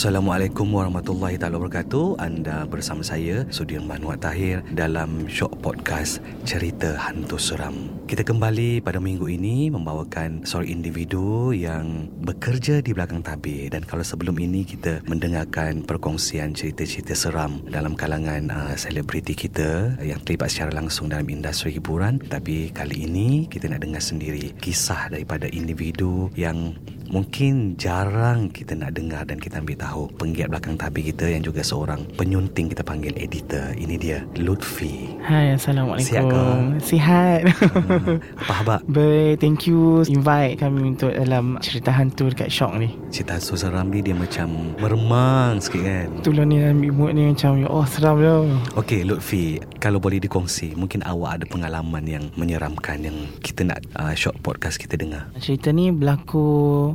Assalamualaikum warahmatullahi taala wabarakatuh. Anda bersama saya Sudirman Wan Tahir dalam Shock Podcast Cerita Hantu Seram. Kita kembali pada minggu ini membawakan seorang individu yang bekerja di belakang tabir dan kalau sebelum ini kita mendengarkan perkongsian cerita-cerita seram dalam kalangan uh, selebriti kita yang terlibat secara langsung dalam industri hiburan tapi kali ini kita nak dengar sendiri kisah daripada individu yang mungkin jarang kita nak dengar dan kita ambil tahu penggiat belakang tabir kita yang juga seorang penyunting kita panggil editor. Ini dia Lutfi. Hai, Assalamualaikum. Sihat ke? Sihat. Hmm, apa khabar? Baik, thank you invite kami untuk dalam cerita hantu dekat Shock ni. Cerita Hantu Seram ni dia macam meremang sikit kan? Itulah ni ambil mood ni macam, ya oh seram lah. Okey Lutfi, kalau boleh dikongsi, mungkin awak ada pengalaman yang menyeramkan yang kita nak uh, short podcast kita dengar. Cerita ni berlaku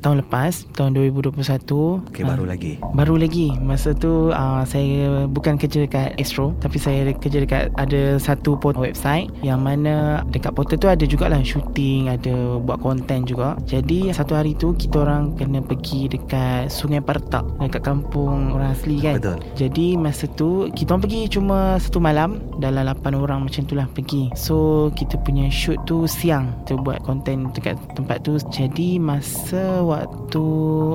tahun lepas, tahun 2021. Okey, Ah, baru lagi. Baru lagi Masa tu uh, Saya bukan kerja dekat Astro Tapi saya kerja dekat Ada satu portal website Yang mana Dekat portal tu ada jugalah Shooting Ada buat konten juga Jadi satu hari tu Kita orang kena pergi Dekat Sungai Pertak Dekat kampung orang asli kan Betul. Jadi masa tu Kita orang pergi cuma Satu malam Dalam 8 orang macam tu lah pergi So kita punya shoot tu Siang Kita buat konten Dekat tempat tu Jadi masa waktu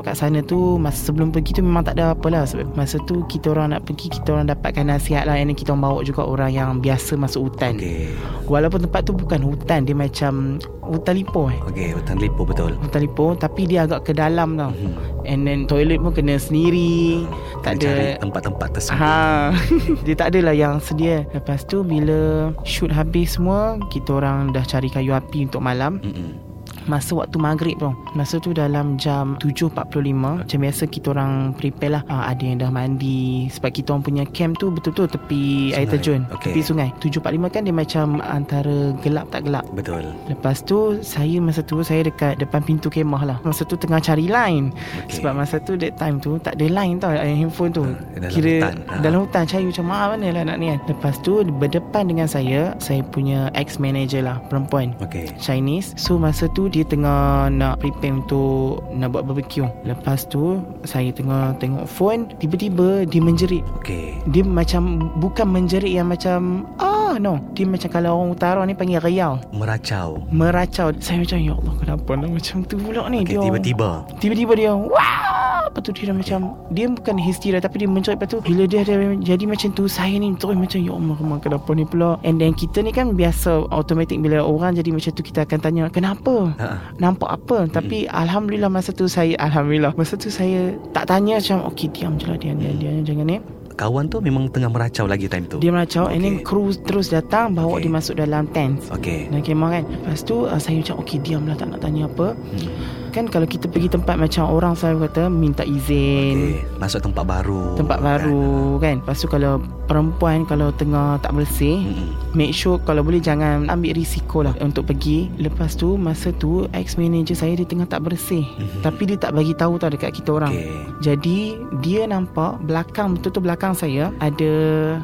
kat sana tu masa sebelum pergi tu memang tak ada apa lah sebab masa tu kita orang nak pergi kita orang dapatkan nasihat lah yang kita orang bawa juga orang yang biasa masuk hutan Okey. walaupun tempat tu bukan hutan dia macam hutan lipo eh Okey, hutan lipo betul. hutan lipo tapi dia agak ke dalam tau Hmm. and then toilet pun kena sendiri tak Kena cari ada tempat-tempat tersembunyi. Ha Dia tak adalah yang sedia Lepas tu bila Shoot habis semua Kita orang dah cari kayu api untuk malam Mm-mm. Masa waktu maghrib tu Masa tu dalam jam 7.45 Macam biasa kita orang prepare lah uh, Ada yang dah mandi Sebab kita orang punya camp tu Betul-betul tepi Sungai. air terjun Okey. Tepi sungai 7.45 kan dia macam Antara gelap tak gelap Betul. Lepas tu Saya masa tu Saya dekat depan pintu kemah lah Masa tu tengah cari line Okey. Sebab masa tu that time tu Tak ada line tau Handphone tu dalam Kira hutan. Ha. Dalam hutan Cari macam ah, mana lah nak ni kan Lepas tu Berdepan dengan saya Saya punya ex-manager lah Perempuan Okey. Chinese So masa tu dia tengah nak prepare untuk nak buat barbecue. Lepas tu saya tengah tengok phone Tiba-tiba dia menjerit. Okey. Dia macam bukan menjerit yang macam Ah no. Dia macam kalau orang utara ni panggil riau. Meracau. Meracau. Saya macam ya Allah kenapa nak macam tu pula ni Okey, dia tiba-tiba. Tiba-tiba dia Wah Lepas tu dia dah macam Dia bukan hysteria Tapi dia menjerit Lepas tu Bila dia dah jadi macam tu Saya ni terus macam Ya Allah Mak, kenapa ni pula And then kita ni kan Biasa automatic Bila orang jadi macam tu Kita akan tanya Kenapa Ha. Nampak apa Tapi Alhamdulillah masa tu saya Alhamdulillah Masa tu saya Tak tanya macam Okay diam je lah Diam diam diam Jangan ni Kawan tu memang tengah meracau lagi time tu. Dia meracau And then Okey. kru terus datang Bawa Okay. dia masuk dalam tent Okey. dan kemah kan Lepas tu uh, saya macam Okay diam lah tak nak tanya apa Hmm. Kan kalau kita pergi tempat macam orang selalu kata Minta izin Okey. Masuk tempat baru. Tempat baru kan Lepas tu kalau perempuan Kalau tengah tak bersih Mm-mm. Make sure kalau boleh jangan ambil risiko lah Untuk pergi Lepas tu masa tu Ex-manager saya dia tengah tak bersih Mhm. Tapi dia tak bagi tahu tau dekat kita orang Okey. Jadi dia nampak belakang betul-betul belakang saya ada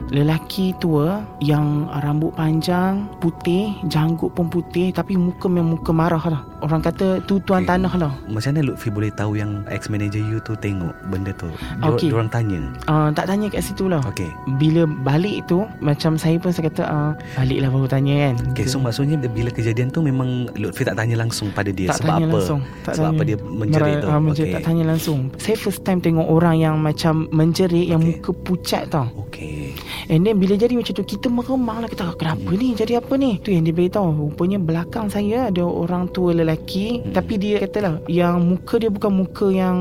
lelaki tua yang rambut panjang, putih, janggut pun putih tapi muka memang muka marah lah. orang kata tu tuan Okay. tanah lah Macam mana Lutfi boleh tahu yang ex-manager you tu tengok benda tu? Dia, Okay. Diorang tanya. uh, tak tanya kat situ lah Okay. bila balik tu macam saya pun saya kata uh, baliklah baru tanya kan Okay, so maksudnya bila kejadian tu memang Lutfi tak tanya langsung pada dia tak sebab tanya apa? langsung tak sebab tanya. apa dia menjerit Mera- tu? ah, menjerit, tak tanya langsung saya first time tengok orang yang macam menjerit yang Okay. muka pucat tau Okay. And then bila jadi macam tu Kita meremang lah Kita kenapa ni Jadi apa ni Tu yang dia beritahu Rupanya belakang saya Ada orang tua lelaki Hmm. Tapi dia katalah Yang muka dia bukan muka yang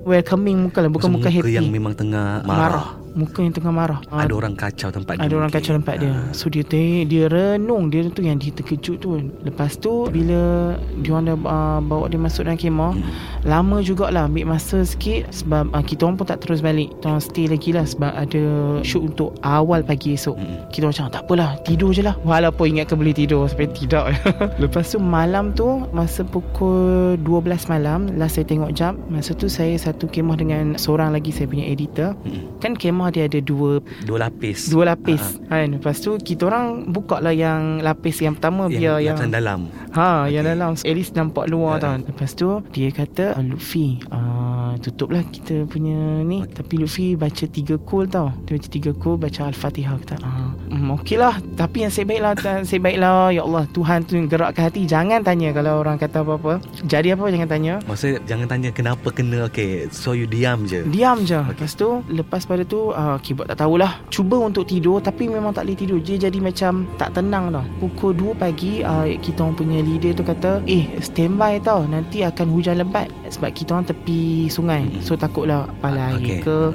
Welcoming muka lah Bukan Maksud muka, happy yang memang tengah marah. Muka yang tengah marah Ada Ah, orang kacau tempat dia. ada orang mungkin. kacau tempat dia So dia te- dia renung Dia tu yang dia terkejut tu Lepas tu Bila Dia orang dah uh, Bawa dia masuk dalam kemah Hmm. Lama jugalah Ambil masa sikit Sebab uh, kita orang pun tak terus balik Kita orang stay lagi lah Sebab ada shoot untuk awal pagi esok Mm-mm. Kita macam tak apalah Tidur je lah Walaupun ingatkan boleh tidur Sampai tidak Lepas tu malam tu Masa pukul 12 malam Last saya tengok jam Masa tu saya satu kemah dengan Seorang lagi saya punya editor Mm-mm. Kan kemah dia ada dua Dua lapis. Dua lapis kan Lepas tu kita orang buka lah yang lapis yang pertama yang, biar yang lapisan dalam. Ha yang Okey. dalam At least nampak luar Ha. tau Lepas tu Dia kata ah, Lutfi uh, Tutup lah kita punya ni Tapi Lutfi baca tiga kul tau Dia baca tiga kul Baca Al-Fatihah Kata ah, hmm, Okey lah Tapi yang sebaik lah Sebaik baik lah Ya Allah Tuhan tu yang gerakkan hati. Jangan tanya Kalau orang kata apa-apa. Jadi apa jangan tanya? Maksudnya jangan tanya kenapa kena. Okay, So you diam je. Diam je. Okay. Lepas tu Lepas pada tu uh, Keyboard tak tahulah. Cuba untuk tidur Tapi memang tak boleh tidur. Dia jadi macam Tak tenang tau. Pukul 2 pagi uh, Kita orang punya leader tu kata Eh standby tau. Nanti akan hujan lebat Sebab kita orang tepi sungai. So takutlah Pala air Okay. ke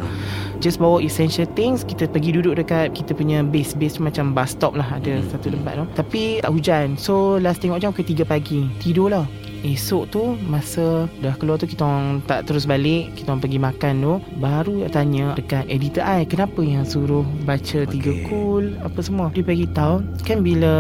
Just bawa essential things Kita pergi duduk dekat Kita punya base Base macam bus stop lah Ada Hmm. satu tempat tu. Tapi tak hujan. So last tengok jam Pukul 3 pagi. Tidur lah Esok tu Masa dah keluar tu Kita orang tak terus balik Kita orang pergi makan tu Baru tanya Dekat editor I Kenapa yang suruh Baca tiga Okay. kul Apa semua Dia bagi tahu Kan bila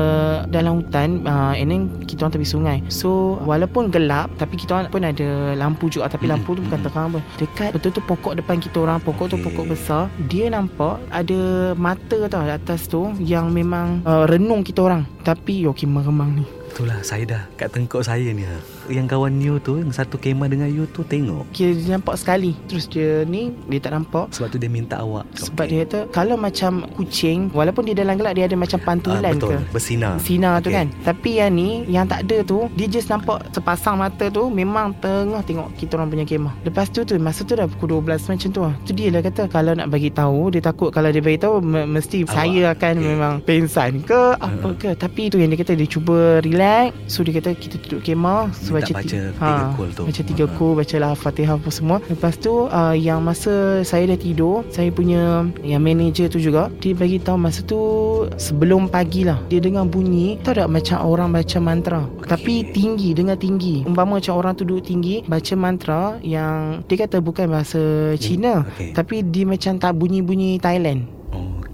Dalam hutan uh, And then Kita orang tepi sungai So Walaupun gelap Tapi kita orang pun ada Lampu juga Tapi Hmm, lampu tu bukan hmm. terang pun Dekat betul-betul pokok depan kita orang Pokok tu Okay. pokok besar Dia nampak Ada mata tau Atas tu Yang memang uh, Renung kita orang Tapi Okey meremang ni Itulah saya dah kat tengkuk saya ni. Yang kawan you tu, yang satu kemah dengan you tu tengok. Kira dia nampak sekali Terus dia ni Dia tak nampak Sebab tu dia minta awak. Sebab dia kata Kalau macam kucing Walaupun dia dalam gelap Dia ada macam Ah, pantulan betul, ke bersinar. Sinar tu Okey. kan Tapi yang ni Yang tak ada tu Dia just nampak Sepasang mata tu Memang tengah tengok Kita orang punya kemah Lepas tu tu Masa tu dah pukul 12 macam tu lah Tu dia lah kata Kalau nak bagi tahu Dia takut kalau dia bagi tahu me- Mesti Awak. saya akan Okey. memang Pengsan ke Apa ke Tapi tu yang dia kata Dia cuba relax So dia kata Kita duduk So Minta baca, baca ti- tiga kul tu. Baca tiga Ha. kul Baca lah Fatihah apa semua Lepas tu uh, Yang masa Saya dah tidur Saya punya Yang manager tu juga Dia bagi tahu masa tu Sebelum pagi lah Dia dengar bunyi Tahu tak macam orang baca mantra Okey. Tapi tinggi Dengar tinggi Umpama macam orang tu duduk tinggi Baca mantra Yang Dia kata bukan bahasa Cina Okey. Tapi dia macam tak bunyi-bunyi Thailand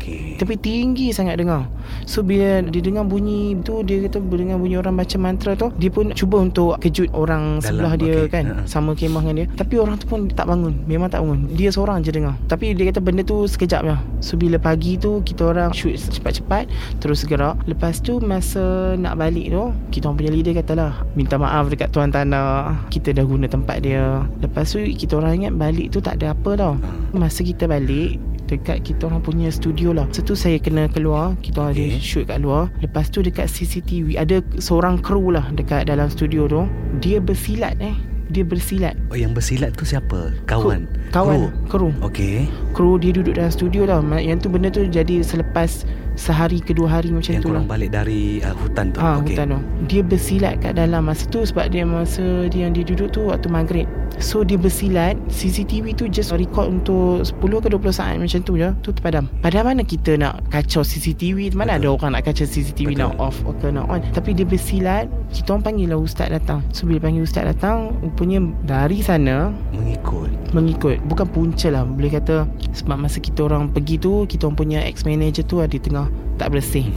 Okey. tapi tinggi sangat dengar. So bila dia dengar bunyi tu Dia kata dengar bunyi orang baca mantra tu Dia pun cuba untuk kejut orang Dalam, sebelah dia okey, kan. Ha. Sama kemah dengan dia. Tapi orang tu pun tak bangun. Memang tak bangun. Dia seorang je dengar. Tapi dia kata benda tu sekejap je So bila pagi tu Kita orang shoot cepat-cepat Terus gerak. Lepas tu masa nak balik tu Kita orang punya leader katalah Minta maaf dekat tuan tanah Kita dah guna tempat dia. Lepas tu kita orang ingat balik tu tak ada apa tau. Masa kita balik Dekat kita orang punya studio lah. Masa tu saya kena keluar Kita orang Okay. ada shoot kat luar. Lepas tu dekat CCTV Ada seorang kru lah Dekat dalam studio tu. Dia bersilat eh. Dia bersilat. Oh, yang bersilat tu siapa? Kawan. Kru, Kawan. Kru Okey. Kru dia duduk dalam studio Ma- Yang tu benda tu jadi selepas Sehari kedua hari macam Yang tu lah. korang balik dari uh, hutan tu. Ha, Okey. hutan tu. Dia bersilat kat dalam Masa tu sebab dia Masa dia yang dia duduk tu Waktu maghrib. So dia bersilat CCTV tu just record untuk 10 ke 20 saat macam tu je. Tu terpadam. Padahal mana kita nak kacau CCTV Mana Betul. ada orang nak kacau CCTV Betul. Nak off ke nak on? Tapi dia bersilat Kita orang panggil lah ustaz datang. So bila panggil ustaz datang Rupanya dari sana Mengikut. mengikut. Bukan punca lah. Boleh kata Sebab masa kita orang pergi tu Kita orang punya ex-manager tu Ada tengah tak bersih.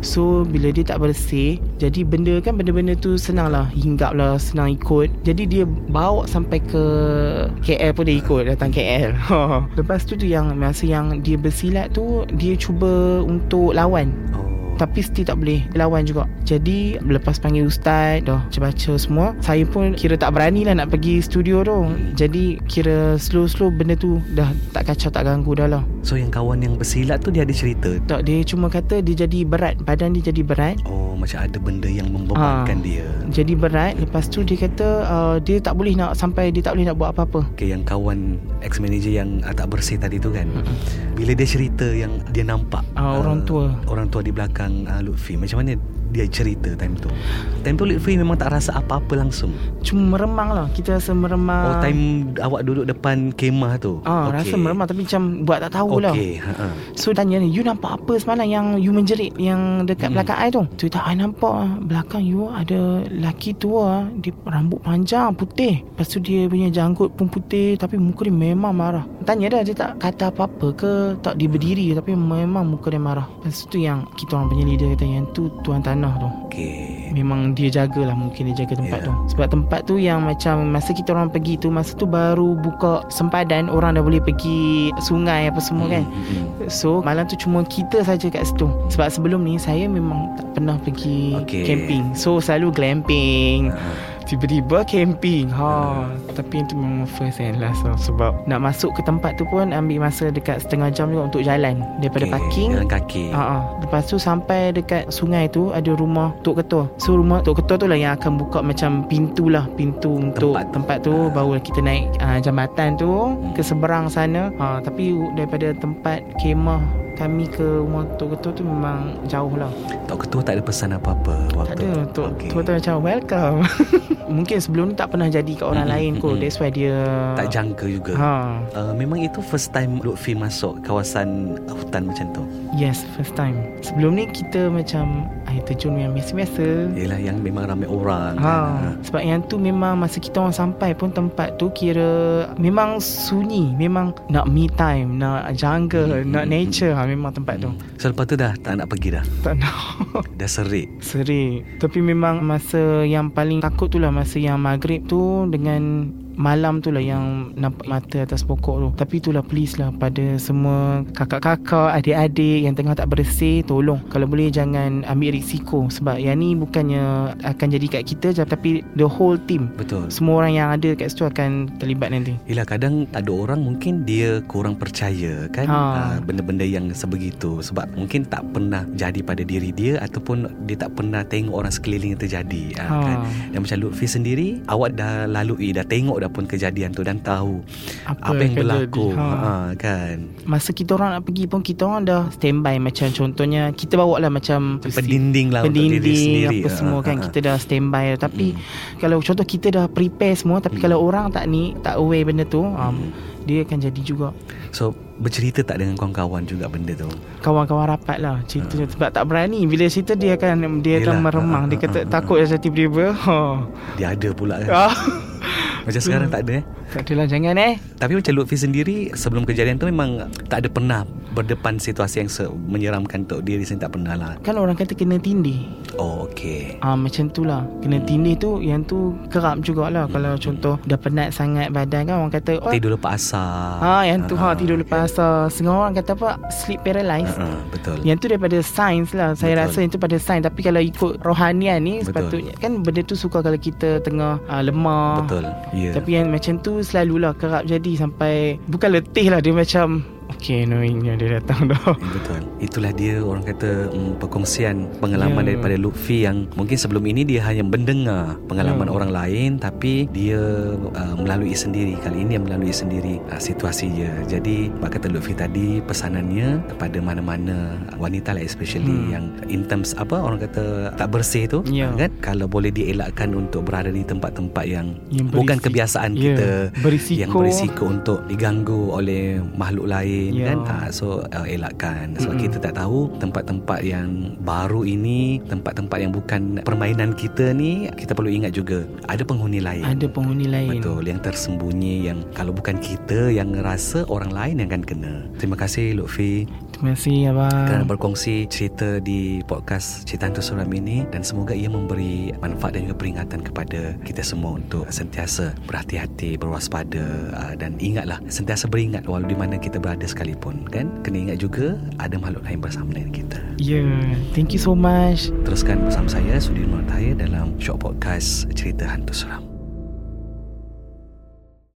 So bila dia tak bersih Jadi benda kan benda-benda tu senang lah Hinggap lah senang ikut Jadi dia bawa sampai ke KL pun dia ikut Datang KL Lepas tu tu yang Masa yang dia bersilat tu Dia cuba untuk lawan Oh. Tapi still tak boleh lawan juga. Jadi lepas panggil ustaz Dah baca-baca semua Saya pun kira tak berani lah nak pergi studio tu. Jadi kira slow-slow benda tu Dah tak kacau tak ganggu dah lah. So yang kawan yang bersilat tu dia ada cerita? Tak dia cuma kata dia jadi berat Badan dia jadi berat. Oh macam ada benda yang membebankan Ah. dia. Jadi berat. Lepas tu dia kata uh, Dia tak boleh nak Sampai dia tak boleh nak buat apa-apa. Okay, yang kawan ex-manager yang uh, tak bersih tadi tu kan? Bila dia cerita yang dia nampak Ah, orang tua. Orang tua di belakang uh, Lutfi Macam mana dia cerita time tu Time tu Lutfi memang tak rasa apa-apa langsung Cuma meremang lah Kita rasa meremang Oh time awak duduk depan kemah tu Ah, okay. rasa meremang tapi macam buat tak tahu lah. Okay ha. So tanya ni, you nampak apa semalam yang you menjerit yang dekat hmm. belakang I tu? Tu tak I nampak ah, belakang you ada lelaki tua ah. dia rambut panjang putih. Lepas tu dia punya janggut pun putih tapi muka dia memang marah. Tanya dah dia tak kata apa-apa ke tak dia berdiri tapi memang muka dia marah. Lepas tu yang kita orang punya leader kata yang tu tuan tanah tu. Okay Memang dia jagalah Mungkin dia jaga tempat yeah. tu Sebab tempat tu yang macam Masa kita orang pergi tu Masa tu baru buka sempadan Orang dah boleh pergi sungai apa semua kan Hmm, hmm. So malam tu cuma kita saja kat situ Sebab sebelum ni Saya memang tak pernah pergi Okey. camping So selalu glamping Ha. Tiba-tiba camping ha. Tapi itu memang first and last lah. Sebab nak masuk ke tempat tu pun Ambil masa dekat setengah jam juga untuk jalan Daripada Okay, parking Jalan kaki Ha, ha. Lepas tu sampai dekat sungai tu ada rumah Tok Ketua. So rumah Tok Ketua tu lah yang akan buka macam pintu lah, pintu untuk Tempat. tempat, tu Ha. baru kita naik uh, jambatan tu ke seberang sana. Ha, tapi daripada tempat kemah kami ke rumah Tok Ketua tu memang jauh lah. Tok Ketua tak ada pesan apa-apa Tak waktu ada Tok okay. Tok Ketua macam welcome. Mungkin sebelum ni tak pernah jadi kat orang Mm-mm, lain kot. mm-mm. That's why dia Tak jangka juga Ha, uh, Memang itu first time Lutfi masuk kawasan hutan macam tu yes, first time. Sebelum ni kita macam air terjun yang biasa-biasa. Yelah yang memang ramai orang Ha, kan? sebab yang tu memang masa kita orang sampai pun tempat tu kira memang sunyi, memang nak me time, nak jungle, Hmm, nak hmm, nature ha, memang tempat tu. So lepas tu dah tak nak pergi dah Tak nak Dah serik serik. Tapi memang masa yang paling takut tu lah masa yang maghrib tu dengan malam tu lah yang nampak mata atas pokok tu. Tapi itulah please lah pada semua kakak-kakak, adik-adik yang tengah tak bersih, tolong. Kalau boleh jangan ambil risiko sebab yang ni bukannya akan jadi kat kita je tapi the whole team. Betul Semua orang yang ada kat situ akan terlibat nanti. Yelah kadang ada orang mungkin dia kurang percaya kan Ha. ha. benda-benda yang sebegitu sebab mungkin tak pernah jadi pada diri dia ataupun dia tak pernah tengok orang sekeliling yang terjadi ha. Ha. kan dan macam Lutfi sendiri awak dah lalui dah tengok dah pun kejadian tu dan tahu apa, apa yang berlaku jadi. Ha. ha. kan Masa kita orang nak pergi pun kita orang dah standby macam contohnya kita bawa lah macam pendinding lah untuk diri pendinding sendiri apa semua Ha, kan ha, ha. kita dah standby tapi kalau contoh kita dah prepare semua tapi Hmm. kalau orang tak ni tak aware benda tu um, Hmm. dia akan jadi juga so bercerita tak dengan kawan-kawan juga benda tu kawan-kawan rapat lah cerita sebab tak berani bila cerita dia akan dia akan meremang Ha, dia ha, kata takut macam tiba-tiba ha. dia ada pula kan ah. Macam sekarang tak ada eh tak adalah jangan eh. Tapi macam Lutfi sendiri Sebelum kejadian tu memang Tak ada pernah Berdepan situasi yang se- Menyeramkan untuk diri sendiri Tak pernah lah. Kan orang kata kena tindih. Oh okay Ah macam tu lah. Kena tindih tu Yang tu kerap jugalah. Kalau contoh Dah penat sangat badan kan Orang kata oh, Tidur lepas asar. Ah yang tu ha, Ah. tidur lepas asar. Setengah orang kata apa? Sleep paralyzed. Ah, Betul. Yang tu daripada sains lah. Saya Betul. rasa yang tu pada sains. Tapi kalau ikut rohanian ni Betul. Sepatutnya Kan benda tu suka kalau kita tengah uh, lemah. Betul. Ya. Tapi yang macam tu Selalulah kerap jadi Sampai Bukan letih lah Dia macam Okay annoyingnya dia datang dah Betul Itulah dia orang kata mm, Perkongsian Pengalaman Ya. daripada Lutfi Yang mungkin sebelum ini Dia hanya mendengar Pengalaman Ya. orang lain Tapi dia uh, Melalui sendiri Kali ini dia melalui sendiri uh, Situasi dia Jadi Pak kata Lutfi tadi Pesanannya Kepada mana-mana Wanita lah especially Hmm. Yang in terms Apa orang kata Tak bersih tu Ya. kan? Kalau boleh dielakkan Untuk berada di tempat-tempat yang, Yang Bukan berisi- kebiasaan Ya, kita berisiko. Yang berisiko untuk diganggu oleh makhluk lain Ya. kan? Ha, so uh, elakkan. Sebab Mm-mm. kita tak tahu tempat-tempat yang baru ini tempat-tempat yang bukan permainan kita ni kita perlu ingat juga ada penghuni lain. Ada penghuni lain. Betul yang tersembunyi yang kalau bukan kita yang rasa orang lain yang akan kena. Terima kasih Lutfi Terima kasih abang. Kerana berkongsi cerita di podcast Cerita Hantu Suram ini dan semoga ia memberi manfaat dan juga peringatan kepada kita semua untuk sentiasa berhati-hati, berwaspada uh, dan ingatlah sentiasa beringat walau di mana kita berada sekalipun kan? Kena ingat juga ada makhluk lain bersama dengan kita. Ya, yeah, thank you so much. teruskan bersama saya Sudirman Tahir dalam short podcast cerita hantu seram